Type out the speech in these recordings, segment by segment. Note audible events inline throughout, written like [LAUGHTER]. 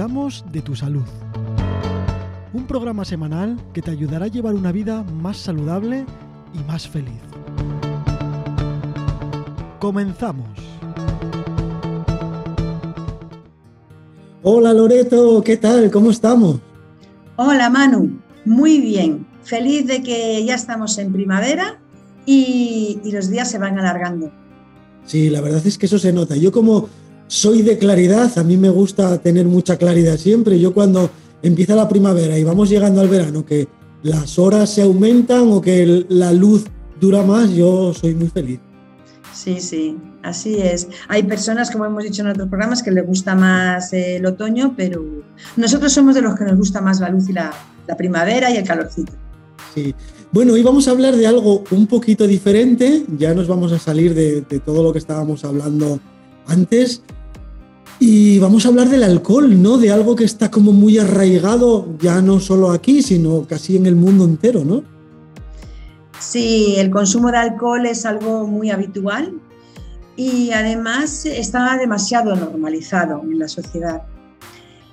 cuidamos de tu salud. Un programa semanal que te ayudará a llevar una vida más saludable y más feliz. Comenzamos. Hola Loreto, ¿qué tal? ¿Cómo estamos? Hola Manu, muy bien. Feliz de que ya estamos en primavera y, y los días se van alargando. Sí, la verdad es que eso se nota. Yo como soy de claridad, a mí me gusta tener mucha claridad siempre. Yo cuando empieza la primavera y vamos llegando al verano, que las horas se aumentan o que la luz dura más, yo soy muy feliz. Sí, sí, así es. Hay personas, como hemos dicho en otros programas, que les gusta más el otoño, pero nosotros somos de los que nos gusta más la luz y la, primavera y el calorcito. Sí. Bueno, hoy vamos a hablar de algo un poquito diferente, ya nos vamos a salir de, de todo lo que estábamos hablando antes y vamos a hablar del alcohol, ¿no? De algo que está como muy arraigado, ya no solo aquí, sino casi en el mundo entero, ¿no? Sí, el consumo de alcohol es algo muy habitual y además está demasiado normalizado en la sociedad.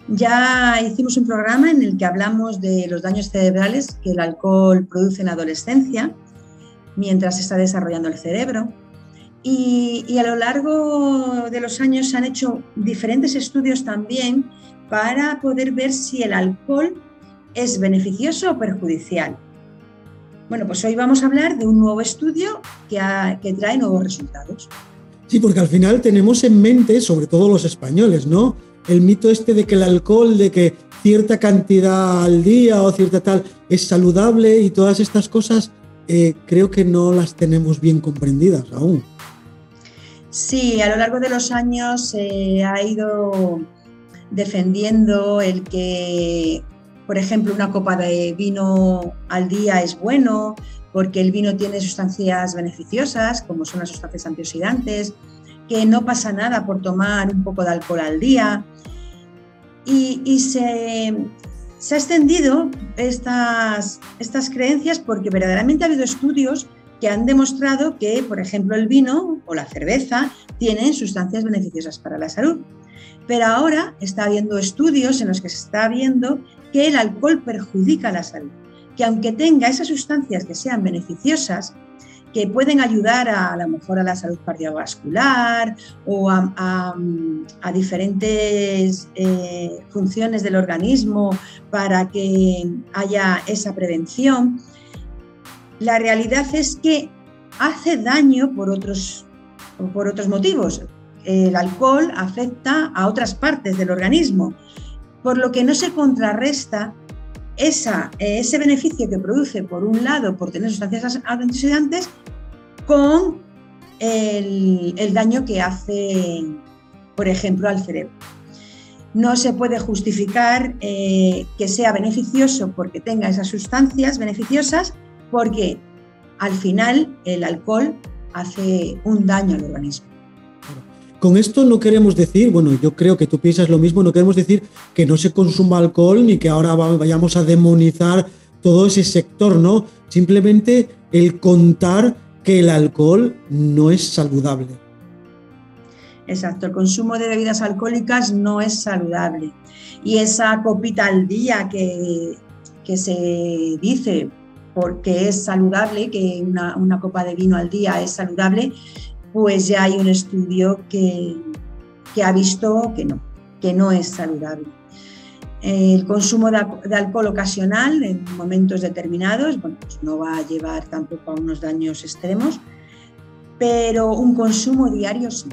Ya hicimos un programa en el que hablamos de los daños cerebrales que el alcohol produce en la adolescencia mientras está desarrollando el cerebro y, a lo largo de los años se han hecho diferentes estudios también para poder ver si el alcohol es beneficioso o perjudicial. Bueno, pues hoy vamos a hablar de un nuevo estudio que, trae nuevos resultados. Sí, porque al final tenemos en mente, sobre todo los españoles, ¿no? El mito este de que el alcohol, de que cierta cantidad al día o cierta tal es saludable y todas estas cosas, eh, creo que no las tenemos bien comprendidas aún. Sí, a lo largo de los años se ha ido defendiendo el que, por ejemplo, una copa de vino al día es bueno, porque el vino tiene sustancias beneficiosas, como son las sustancias antioxidantes, que no pasa nada por tomar un poco de alcohol al día. Y, se, se, ha extendido estas, estas creencias porque verdaderamente ha habido estudios que han demostrado que, por ejemplo, el vino o la cerveza tienen sustancias beneficiosas para la salud. Pero ahora está habiendo estudios en los que se está viendo que el alcohol perjudica la salud, que aunque tenga esas sustancias que sean beneficiosas, que pueden ayudar a, a lo mejor la salud cardiovascular o a, diferentes eh, funciones del organismo para que haya esa prevención, la realidad es que hace daño por otros, por otros motivos. El alcohol afecta a otras partes del organismo, por lo que no se contrarresta esa, ese beneficio que produce, por un lado, por tener sustancias antioxidantes, con el, daño que hace, por ejemplo, al cerebro. No se puede justificar eh, que sea beneficioso porque tenga esas sustancias beneficiosas porque al final el alcohol hace un daño al organismo. Con esto no queremos decir, bueno, yo creo que tú piensas lo mismo, no queremos decir que no se consuma alcohol ni que ahora vayamos a demonizar todo ese sector, ¿no? Simplemente el contar que el alcohol no es saludable. Exacto, el consumo de bebidas alcohólicas no es saludable. Y esa copita al día que, que se dice porque es saludable, que una, copa de vino al día es saludable, pues ya hay un estudio que, ha visto que no, que no es saludable. El consumo de, alcohol ocasional en momentos determinados, bueno, pues no va a llevar tampoco a unos daños extremos, pero un consumo diario sí.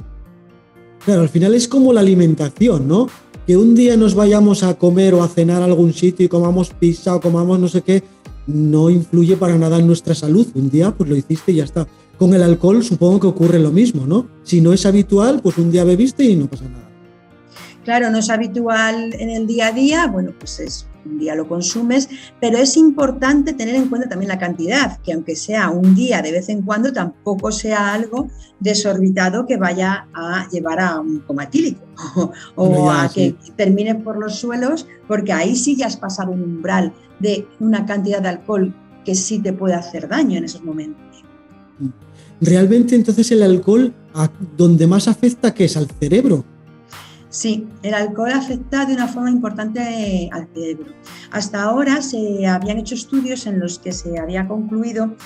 Claro, al final es como la alimentación, ¿no? Que un día nos vayamos a comer o a cenar a algún sitio y comamos pizza o comamos no sé qué, no influye para nada en nuestra salud. Un día pues lo hiciste y ya está. Con el alcohol supongo que ocurre lo mismo, ¿no? Si no es habitual, pues un día bebiste y no pasa nada. Claro, no es habitual en el día a día, bueno, pues es un día lo consumes, pero es importante tener en cuenta también la cantidad, que aunque sea un día de vez en cuando, tampoco sea algo desorbitado que vaya a llevar a un coma [LAUGHS] o, a que termine por los suelos, porque ahí sí ya has pasado un umbral de una cantidad de alcohol que sí te puede hacer daño en esos momentos. Realmente entonces el alcohol, ¿a donde más afecta que es al cerebro? Sí, el alcohol afecta de una forma importante al cerebro. Hasta ahora se habían hecho estudios en los que se había concluido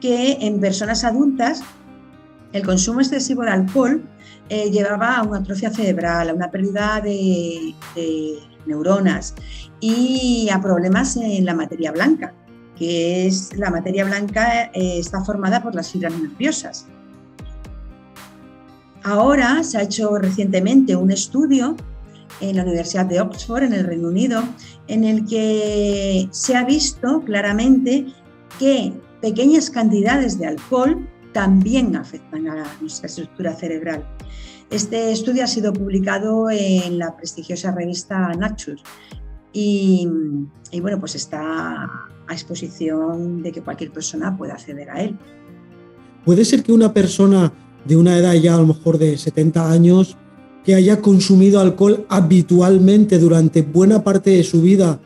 que en personas adultas el consumo excesivo de alcohol eh, llevaba a una atrofia cerebral, a una pérdida de, neuronas y a problemas en la materia blanca, que es la materia blanca eh, está formada por las fibras nerviosas. Ahora se ha hecho recientemente un estudio en la Universidad de Oxford, en el Reino Unido, en el que se ha visto claramente que pequeñas cantidades de alcohol también afectan a nuestra estructura cerebral. Este estudio ha sido publicado en la prestigiosa revista Nature y, bueno, pues está a exposición de que cualquier persona pueda acceder a él. ¿Puede ser que una persona de una edad ya a lo mejor de 70 años que haya consumido alcohol habitualmente durante buena parte de su vida,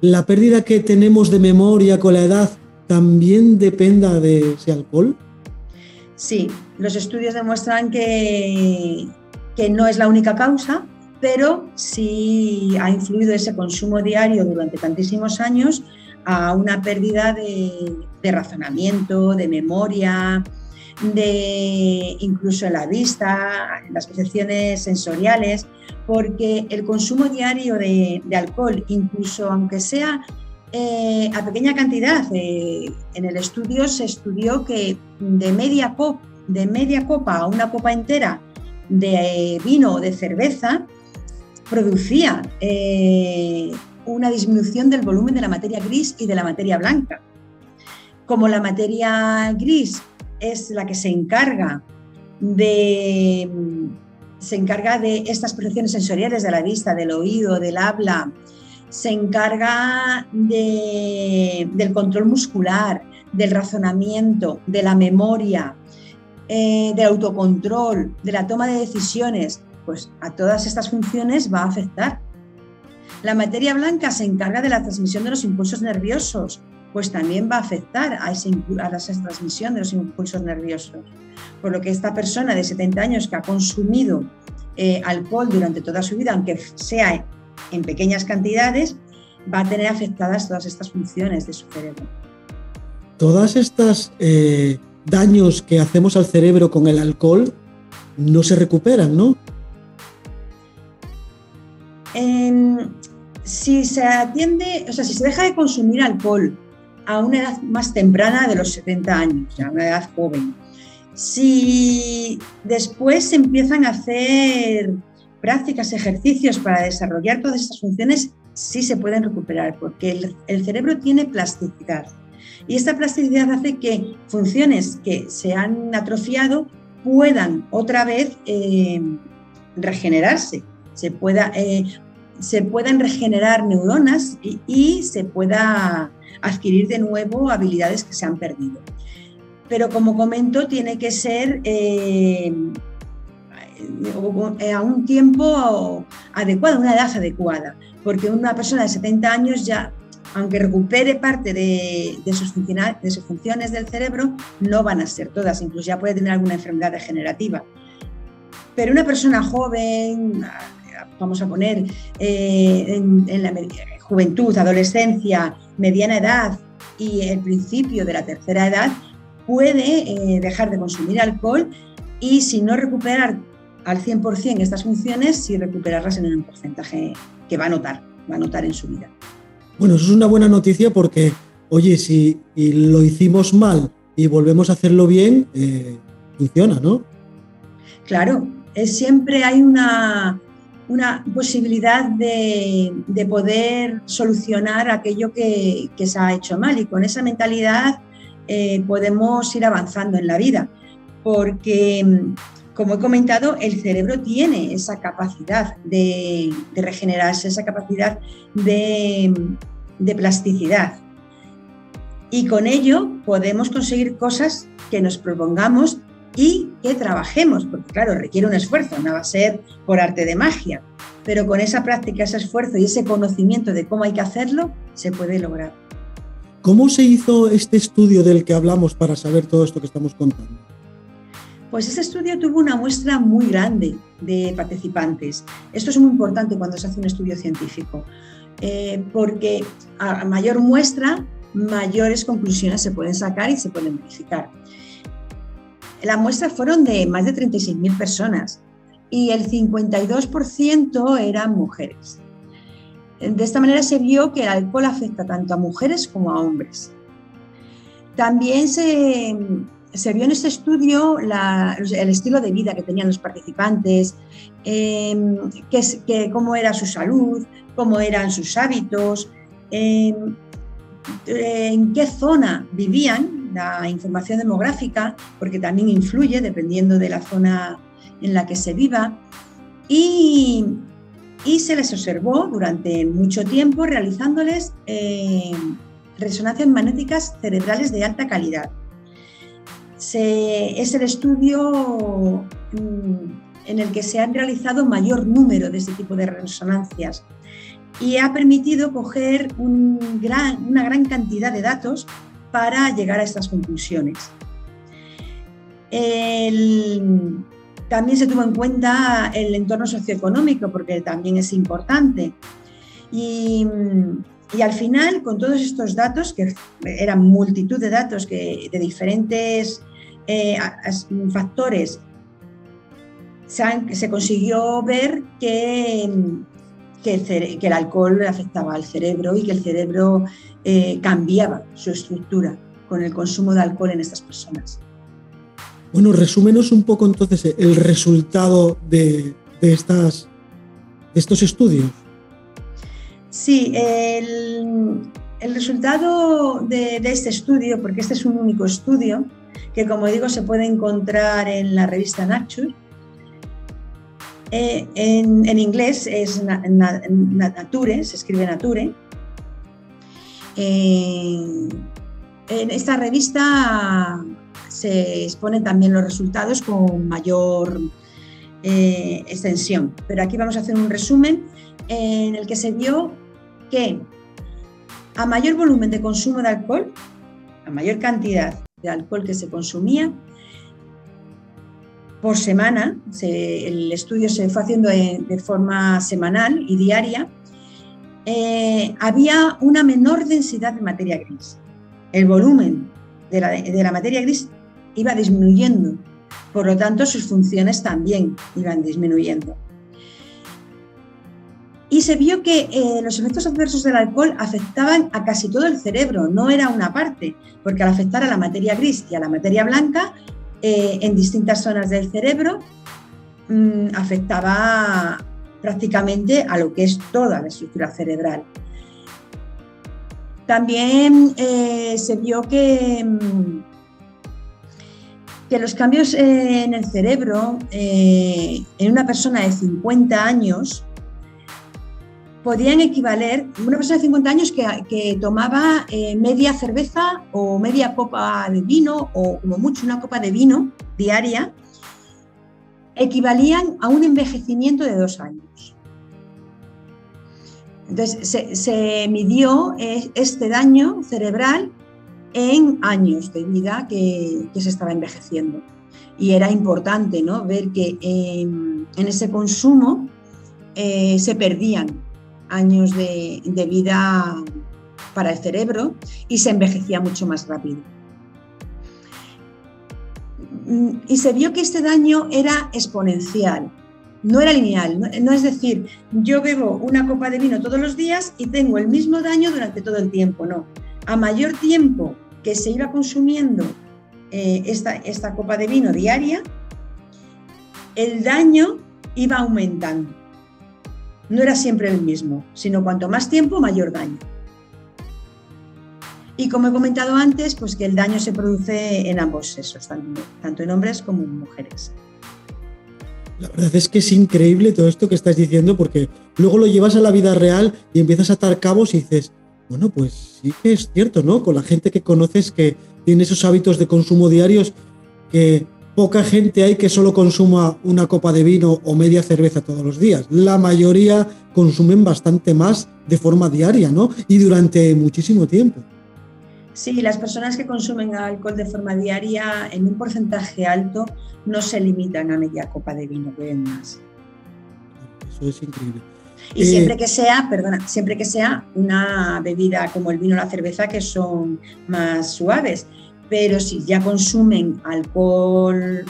la pérdida que tenemos de memoria con la edad también dependa de ese alcohol? Sí, los estudios demuestran que, que no es la única causa, pero sí ha influido ese consumo diario durante tantísimos años a una pérdida de, de razonamiento, de memoria, de incluso en la vista, en las percepciones sensoriales, porque el consumo diario de, alcohol, incluso aunque sea eh, a pequeña cantidad, eh, en el estudio se estudió que de media, copa, de media copa a una copa entera de vino o de cerveza producía eh, una disminución del volumen de la materia gris y de la materia blanca. Como la materia gris es la que se encarga de, se encarga de estas percepciones sensoriales de la vista, del oído, del habla, se encarga del control muscular, del razonamiento, de la memoria, eh, del autocontrol, de la toma de decisiones, pues a todas estas funciones va a afectar. La materia blanca se encarga de la transmisión de los impulsos nerviosos, pues también va a afectar a, esa transmisión de los impulsos nerviosos. Por lo que esta persona de 70 años que ha consumido eh, alcohol durante toda su vida, aunque sea en pequeñas cantidades, va a tener afectadas todas estas funciones de su cerebro. Todas estas eh, daños que hacemos al cerebro con el alcohol no se recuperan, ¿no? si se atiende, o sea, si se deja de consumir alcohol a una edad más temprana de los 70 años, a una edad joven. Si después empiezan a hacer prácticas, ejercicios para desarrollar todas estas funciones, sí se pueden recuperar, porque el, cerebro tiene plasticidad. Y esta plasticidad hace que funciones que se han atrofiado puedan otra vez eh, regenerarse, se, pueda, eh, se puedan regenerar neuronas y se pueda adquirir de nuevo habilidades que se han perdido. Pero como comento, tiene que ser eh, a un tiempo adecuado, una edad adecuada, porque una persona de 70 años ya, aunque recupere parte de sus funciones del cerebro, no van a ser todas, incluso ya puede tener alguna enfermedad degenerativa. Pero una persona joven, vamos a poner, eh, en, la juventud, adolescencia, mediana edad y el principio de la tercera edad, puede eh, dejar de consumir alcohol y si no recuperar al 100% estas funciones, sí recuperarlas en un porcentaje que va a notar, va a notar en su vida. Bueno, eso es una buena noticia porque, oye, si lo hicimos mal y volvemos a hacerlo bien, eh, funciona, ¿no? Claro, es, siempre hay una, una posibilidad de, poder solucionar aquello que, se ha hecho mal y con esa mentalidad eh, podemos ir avanzando en la vida, porque como he comentado, el cerebro tiene esa capacidad de, regenerarse, esa capacidad de, de plasticidad. Y con ello podemos conseguir cosas que nos propongamos y que trabajemos, porque claro, requiere un esfuerzo, no va a ser por arte de magia, pero con esa práctica, ese esfuerzo y ese conocimiento de cómo hay que hacerlo, se puede lograr. ¿Cómo se hizo este estudio del que hablamos para saber todo esto que estamos contando? Pues este estudio tuvo una muestra muy grande de participantes. Esto es muy importante cuando se hace un estudio científico, eh, porque a mayor muestra, mayores conclusiones se pueden sacar y se pueden verificar. La muestra fueron de más de 36.000 personas y el 52% eran mujeres. De esta manera se vio que el alcohol afecta tanto a mujeres como a hombres. También se, vio en este estudio el estilo de vida que tenían los participantes, em, cómo era su salud, cómo eran sus hábitos, em, en qué zona vivían, la información demográfica, porque también influye dependiendo de la zona en la que se viva, y, se les observó durante mucho tiempo realizándoles eh, resonancias magnéticas cerebrales de alta calidad. es el estudio mm, en el que se han realizado mayor número de este tipo de resonancias y ha permitido coger una gran cantidad de datos para llegar a estas conclusiones. también se tuvo en cuenta el entorno socioeconómico, porque también es importante. Y, al final, con todos estos datos, que eran multitud de datos que, de diferentes eh, factores, se, consiguió ver que que el, alcohol afectaba al cerebro y que el cerebro eh, cambiaba su estructura con el consumo de alcohol en estas personas. Bueno, resúmenos un poco entonces el resultado de, estas, estos estudios. Sí, el, resultado de, de, este estudio, porque este es un único estudio, que como digo se puede encontrar en la revista Nature, eh, en, inglés es Nature, se escribe Nature. En esta revista se exponen también los resultados con mayor eh, extensión, pero aquí vamos a hacer un resumen en el que se vio que a mayor volumen de consumo de alcohol, a mayor cantidad de alcohol que se consumía, por semana, el estudio se fue haciendo de, forma semanal y diaria, eh, había una menor densidad de materia gris. El volumen de la, materia gris iba disminuyendo, por lo tanto sus funciones también iban disminuyendo. Y se vio que eh, los efectos adversos del alcohol afectaban a casi todo el cerebro, no era una parte, porque al afectar a la materia gris y a la materia blanca, eh, en distintas zonas del cerebro, mm, afectaba prácticamente a lo que es toda la estructura cerebral. También eh, se vio que, mm, que los cambios en el cerebro eh, en una persona de 50 años podían equivaler, una persona de 50 años que, tomaba eh, media cerveza o media copa de vino o como mucho una copa de vino diaria, equivalían a un envejecimiento de dos años. Entonces se, midió este daño cerebral en años de vida que, se estaba envejeciendo. Y era importante ¿no? ver que en ese consumo eh, se perdían años de, vida para el cerebro y se envejecía mucho más rápido. Mm, y se vio que este daño era exponencial, no era lineal, no, es decir, yo bebo una copa de vino todos los días y tengo el mismo daño durante todo el tiempo, no. A mayor tiempo que se iba consumiendo eh, esta, esta copa de vino diaria, el daño iba aumentando no era siempre el mismo, sino cuanto más tiempo, mayor daño. Y como he comentado antes, pues que el daño se produce en ambos sexos, tanto en hombres como en mujeres. La verdad es que es increíble todo esto que estás diciendo porque luego lo llevas a la vida real y empiezas a atar cabos y dices, bueno, pues sí que es cierto, ¿no? Con la gente que conoces que tiene esos hábitos de consumo diarios que poca gente hay que solo consuma una copa de vino o media cerveza todos los días. La mayoría consumen bastante más de forma diaria, ¿no? Y durante muchísimo tiempo. Sí, las personas que consumen alcohol de forma diaria en un porcentaje alto no se limitan a media copa de vino, beben más. Eso es increíble. Y Eh, siempre que sea, perdona, siempre que sea una bebida como el vino o la cerveza que son más suaves. Pero si ya consumen alcohol,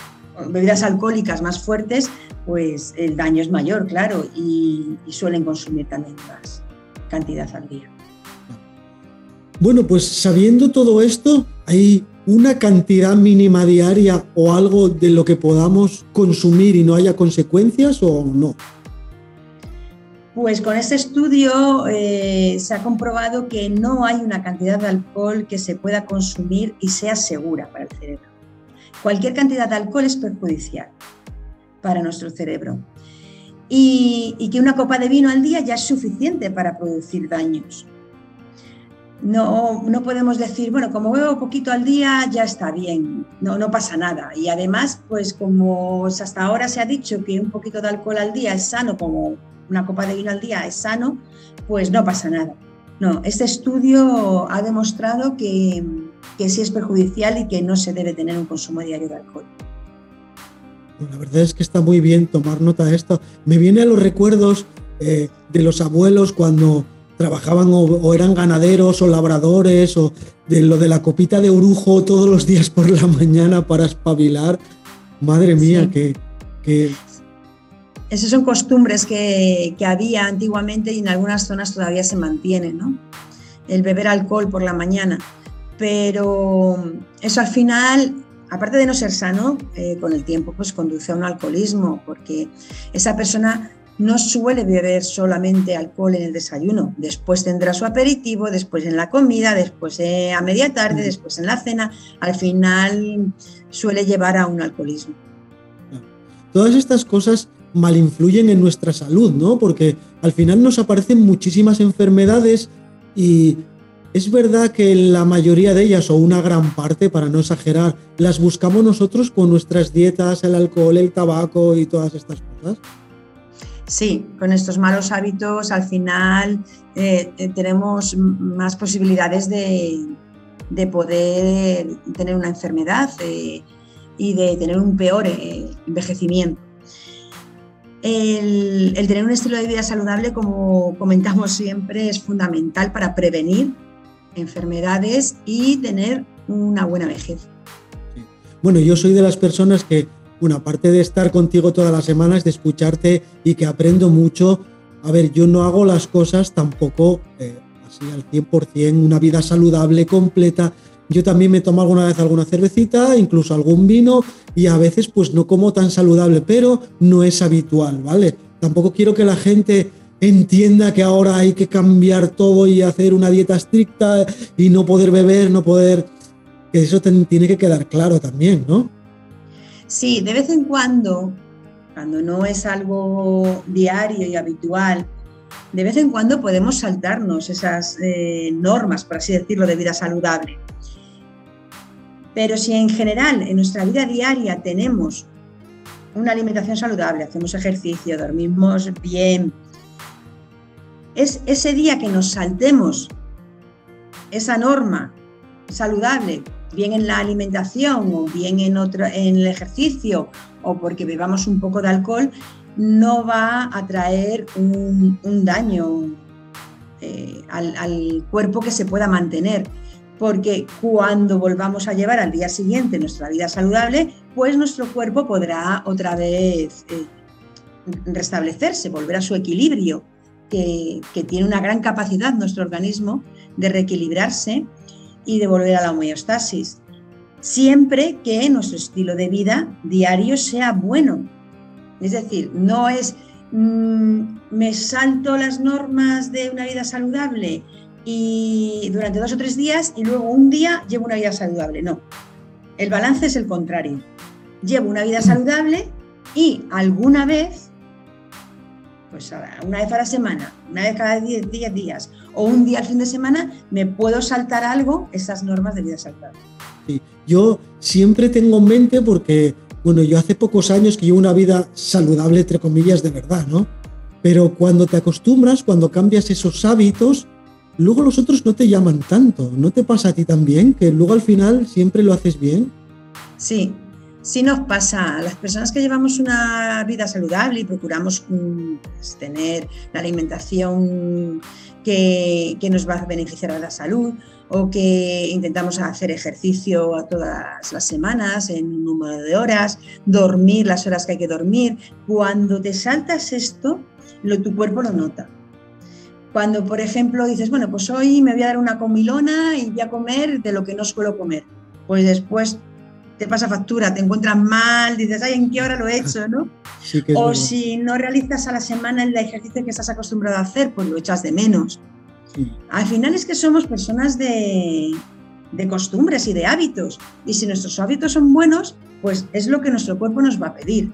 bebidas alcohólicas más fuertes, pues el daño es mayor, claro, y, y suelen consumir también más cantidad al día. Bueno, pues sabiendo todo esto, ¿hay una cantidad mínima diaria o algo de lo que podamos consumir y no haya consecuencias o no? Pues con este estudio eh, se ha comprobado que no hay una cantidad de alcohol que se pueda consumir y sea segura para el cerebro. Cualquier cantidad de alcohol es perjudicial para nuestro cerebro. Y, y que una copa de vino al día ya es suficiente para producir daños. No, no podemos decir, bueno, como bebo poquito al día ya está bien, no, no pasa nada. Y además, pues como hasta ahora se ha dicho que un poquito de alcohol al día es sano, como una copa de vino al día es sano, pues no pasa nada. No, este estudio ha demostrado que, que sí es perjudicial y que no se debe tener un consumo diario de alcohol. La verdad es que está muy bien tomar nota de esto. Me viene a los recuerdos eh, de los abuelos cuando trabajaban o, o, eran ganaderos o labradores o de lo de la copita de orujo todos los días por la mañana para espabilar. Madre mía, sí. que, que... Esas son costumbres que, que, había antiguamente y en algunas zonas todavía se mantienen, ¿no? El beber alcohol por la mañana. Pero eso al final, aparte de no ser sano, eh, con el tiempo pues conduce a un alcoholismo, porque esa persona no suele beber solamente alcohol en el desayuno, después tendrá su aperitivo, después en la comida, después eh, a media tarde, después en la cena, al final suele llevar a un alcoholismo. Todas estas cosas mal influyen en nuestra salud, ¿no? Porque al final nos aparecen muchísimas enfermedades y es verdad que la mayoría de ellas, o una gran parte, para no exagerar, las buscamos nosotros con nuestras dietas, el alcohol, el tabaco y todas estas cosas. Sí, con estos malos hábitos al final eh, tenemos más posibilidades de, de, poder tener una enfermedad eh, y de tener un peor eh, envejecimiento. El, el, tener un estilo de vida saludable, como comentamos siempre, es fundamental para prevenir enfermedades y tener una buena vejez. Bueno, yo soy de las personas que bueno, aparte de estar contigo todas las semanas, de escucharte y que aprendo mucho, a ver, yo no hago las cosas tampoco eh, así al 100%, una vida saludable, completa. Yo también me tomo alguna vez alguna cervecita, incluso algún vino, y a veces pues no como tan saludable, pero no es habitual, ¿vale? Tampoco quiero que la gente entienda que ahora hay que cambiar todo y hacer una dieta estricta y no poder beber, no poder... Que eso tiene que quedar claro también, ¿no? Sí, de vez en cuando, cuando no es algo diario y habitual, de vez en cuando podemos saltarnos esas eh, normas, por así decirlo, de vida saludable. Pero si en general en nuestra vida diaria tenemos una alimentación saludable, hacemos ejercicio, dormimos bien, es ese día que nos saltemos esa norma saludable bien en la alimentación o bien en, otro, en el ejercicio o porque bebamos un poco de alcohol, no va a traer un, daño eh, al, cuerpo que se pueda mantener. Porque cuando volvamos a llevar al día siguiente nuestra vida saludable, pues nuestro cuerpo podrá otra vez eh, restablecerse, volver a su equilibrio, que tiene una gran capacidad nuestro organismo de reequilibrarse y de volver a la homeostasis, siempre que nuestro estilo de vida diario sea bueno. Es decir, no es mmm, me salto las normas de una vida saludable y durante dos o tres días y luego un día llevo una vida saludable. No, el balance es el contrario. Llevo una vida saludable y alguna vez, pues una vez a la semana, una vez cada 10 días o un día al fin de semana, me puedo saltar algo esas normas de vida saludable. Sí, yo siempre tengo en mente porque, bueno, yo hace pocos años que llevo una vida saludable, entre comillas, de verdad, ¿no? Pero cuando te acostumbras, cuando cambias esos hábitos, luego los otros no te llaman tanto. ¿No te pasa a ti también? Que luego al final siempre lo haces bien. Sí, sí nos pasa. Las personas que llevamos una vida saludable y procuramos mm, pues, tener la alimentación que, nos va a beneficiar a la salud, o que intentamos hacer ejercicio a todas las semanas en un número de horas, dormir las horas que hay que dormir. Cuando te saltas esto, lo, tu cuerpo lo nota. Cuando, por ejemplo, dices, bueno, pues hoy me voy a dar una comilona y voy a comer de lo que no suelo comer, pues después te pasa factura, te encuentras mal, dices, ay, ¿en qué hora lo he hecho? ¿no? [LAUGHS] o si no realizas a la semana el ejercicio que estás acostumbrado a hacer, pues lo echas de menos. Al final es que somos personas de, costumbres y de hábitos. Y si nuestros hábitos son buenos, pues es lo que nuestro cuerpo nos va a pedir.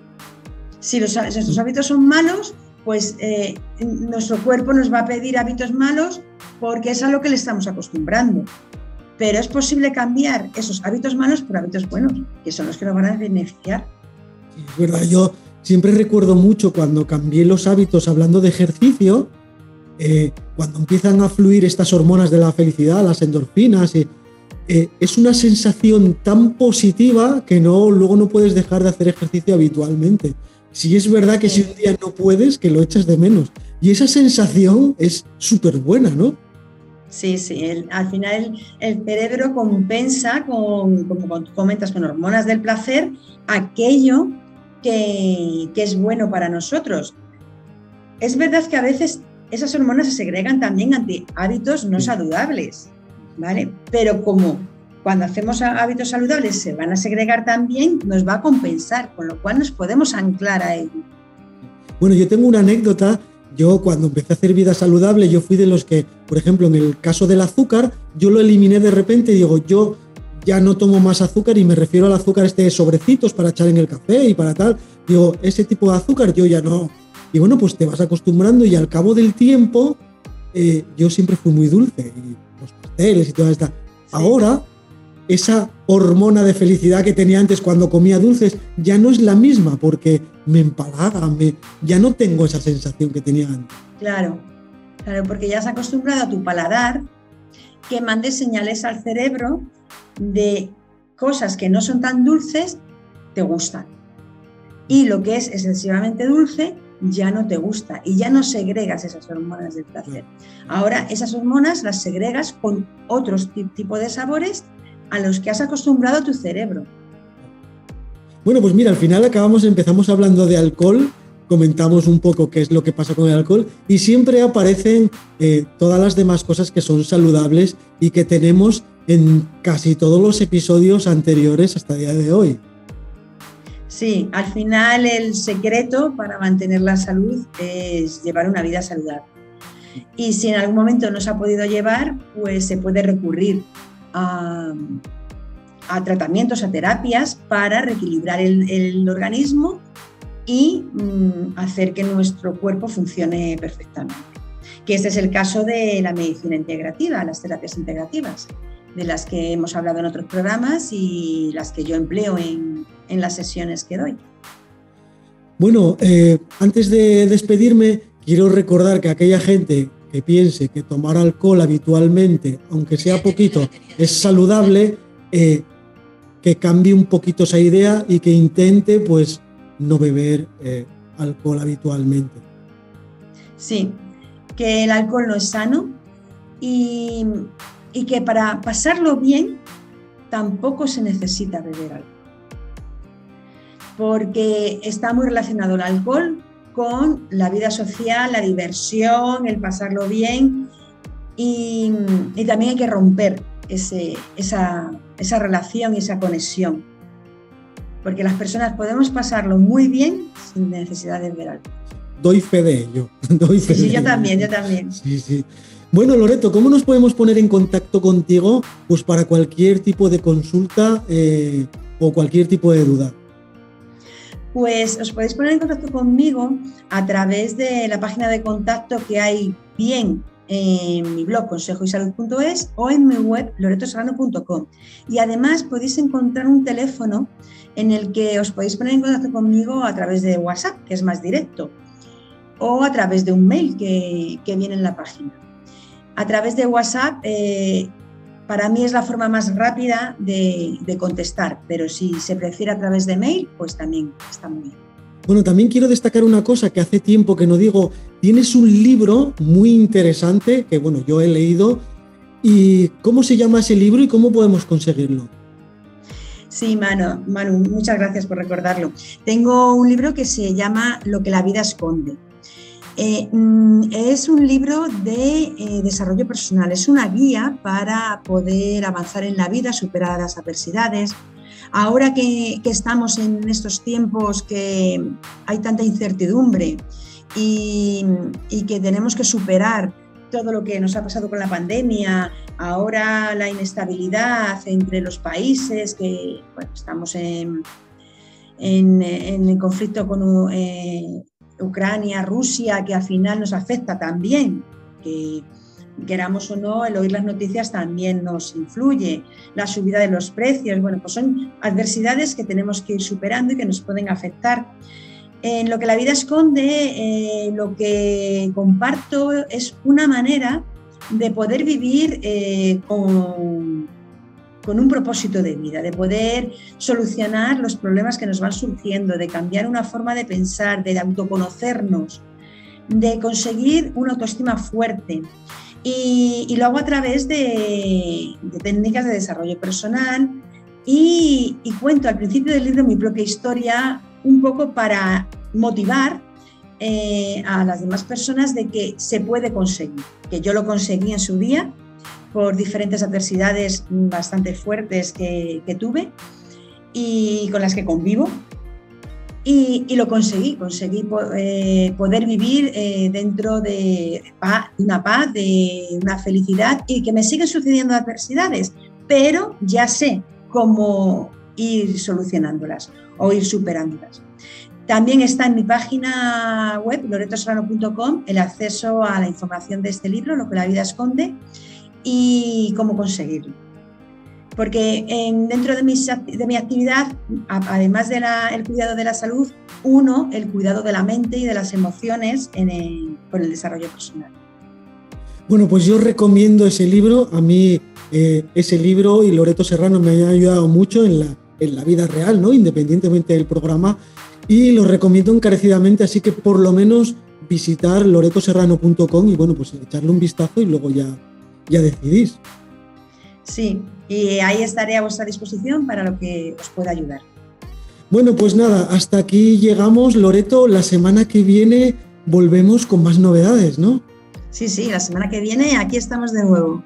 Si, nuestros hábitos son malos, pues eh, nuestro cuerpo nos va a pedir hábitos malos porque es a lo que le estamos acostumbrando. Pero es posible cambiar esos hábitos malos por hábitos buenos, que son los que nos van a beneficiar. es verdad, yo siempre recuerdo mucho cuando cambié los hábitos hablando de ejercicio, eh, cuando empiezan a fluir estas hormonas de la felicidad, las endorfinas, eh, eh, es una sensación tan positiva que no, luego no puedes dejar de hacer ejercicio habitualmente. Si es verdad que si un día no puedes, que lo echas de menos. Y esa sensación es súper buena, ¿no? Sí, sí, al final el, cerebro compensa, con, como comentas, con hormonas del placer, aquello que, que es bueno para nosotros. Es verdad que a veces esas hormonas se segregan también ante hábitos no saludables, ¿vale? Pero como cuando hacemos hábitos saludables se van a segregar también, nos va a compensar, con lo cual nos podemos anclar a ello. Bueno, yo tengo una anécdota. Yo cuando empecé a hacer vida saludable, yo fui de los que, por ejemplo, en el caso del azúcar, yo lo eliminé de repente y digo, yo ya no tomo más azúcar y me refiero al azúcar este de sobrecitos para echar en el café y para tal. Digo, ese tipo de azúcar yo ya no, y bueno, pues te vas acostumbrando y al cabo del tiempo, eh, yo siempre fui muy dulce, y los pasteles y toda esta. Ahora, esa hormona de felicidad que tenía antes cuando comía dulces ya no es la misma porque me empalaga, me, ya no tengo esa sensación que tenía antes. Claro, claro, porque ya has acostumbrado a tu paladar que mande señales al cerebro de cosas que no son tan dulces, te gustan. Y lo que es excesivamente dulce, ya no te gusta y ya no segregas esas hormonas del placer. Ahora esas hormonas las segregas con otros tipos de sabores a los que has acostumbrado tu cerebro. Bueno, pues mira, al final acabamos, empezamos hablando de alcohol, comentamos un poco qué es lo que pasa con el alcohol y siempre aparecen eh, todas las demás cosas que son saludables y que tenemos en casi todos los episodios anteriores hasta el día de hoy. Sí, al final el secreto para mantener la salud es llevar una vida saludable. Y si en algún momento no se ha podido llevar, pues se puede recurrir a, tratamientos, a terapias para reequilibrar el, organismo y mm, hacer que nuestro cuerpo funcione perfectamente. Que este es el caso de la medicina integrativa, las terapias integrativas de las que hemos hablado en otros programas y las que yo empleo en, las sesiones que doy. Bueno, eh, antes de despedirme, quiero recordar que aquella gente que piense que tomar alcohol habitualmente, aunque sea poquito, es saludable, eh, que cambie un poquito esa idea y que intente pues no beber eh, alcohol habitualmente. Sí, que el alcohol no es sano y y que para pasarlo bien tampoco se necesita beber alcohol. Porque está muy relacionado el alcohol con la vida social, la diversión, el pasarlo bien y, también hay que romper ese, esa, esa relación y esa conexión. Porque las personas podemos pasarlo muy bien sin necesidad de beber alcohol. Doy fe de ello. [LAUGHS] Doy fe sí, yo también, yo también. Sí, sí. Bueno, Loreto, ¿cómo nos podemos poner en contacto contigo pues, para cualquier tipo de consulta eh, o cualquier tipo de duda? Pues os podéis poner en contacto conmigo a través de la página de contacto que hay bien en mi blog consejoysalud.es o en mi web loretoserrano.com. Y además podéis encontrar un teléfono en el que os podéis poner en contacto conmigo a través de WhatsApp, que es más directo, o a través de un mail que, que viene en la página. a través de WhatsApp eh, para mí es la forma más rápida de, contestar, pero si se prefiere a través de mail, pues también está muy bien. Bueno, también quiero destacar una cosa que hace tiempo que no digo. Tienes un libro muy interesante que, bueno, yo he leído. ¿Y cómo se llama ese libro y cómo podemos conseguirlo? Sí, Manu, Manu, muchas gracias por recordarlo. Tengo un libro que se llama Lo que la vida esconde. Eh, mm, es un libro de eh, desarrollo personal, es una guía para poder avanzar en la vida, superar las adversidades. Ahora que, estamos en estos tiempos que hay tanta incertidumbre y, que tenemos que superar todo lo que nos ha pasado con la pandemia, ahora la inestabilidad entre los países, que estamos en, en, el conflicto con, eh, Ucrania, Rusia, que al final nos afecta también, que queramos o no, el oír las noticias también nos influye, la subida de los precios, bueno, pues son adversidades que tenemos que ir superando y que nos pueden afectar. En lo que la vida esconde, eh, lo que comparto es una manera de poder vivir eh, con con un propósito de vida, de poder solucionar los problemas que nos van surgiendo, de cambiar una forma de pensar, de autoconocernos, de conseguir una autoestima fuerte. Y, lo hago a través de, técnicas de desarrollo personal y, cuento al principio del libro mi propia historia un poco para motivar eh, a las demás personas de que se puede conseguir, que yo lo conseguí en su día por diferentes adversidades bastante fuertes que, tuve y con las que convivo. Y, lo conseguí, conseguí eh, poder vivir eh, dentro de una paz, de una felicidad y que me siguen sucediendo adversidades, pero ya sé cómo ir solucionándolas o ir superándolas. También está en mi página web, loretoserrano.com, el acceso a la información de este libro, Lo que la vida esconde, y cómo conseguirlo. Porque dentro de, de, mi actividad, además del el cuidado de la salud, uno, el cuidado de la mente y de las emociones en el, el desarrollo personal. Bueno, pues yo recomiendo ese libro. A mí eh, ese libro y Loreto Serrano me han ayudado mucho en la, en la vida real, ¿no? independientemente del programa. Y lo recomiendo encarecidamente, así que por lo menos visitar loretoserrano.com y bueno, pues echarle un vistazo y luego ya ya decidís. Sí, y ahí estaré a vuestra disposición para lo que os pueda ayudar. Bueno, pues nada, hasta aquí llegamos. Loreto, la semana que viene volvemos con más novedades, ¿no? Sí, sí, la semana que viene aquí estamos de nuevo.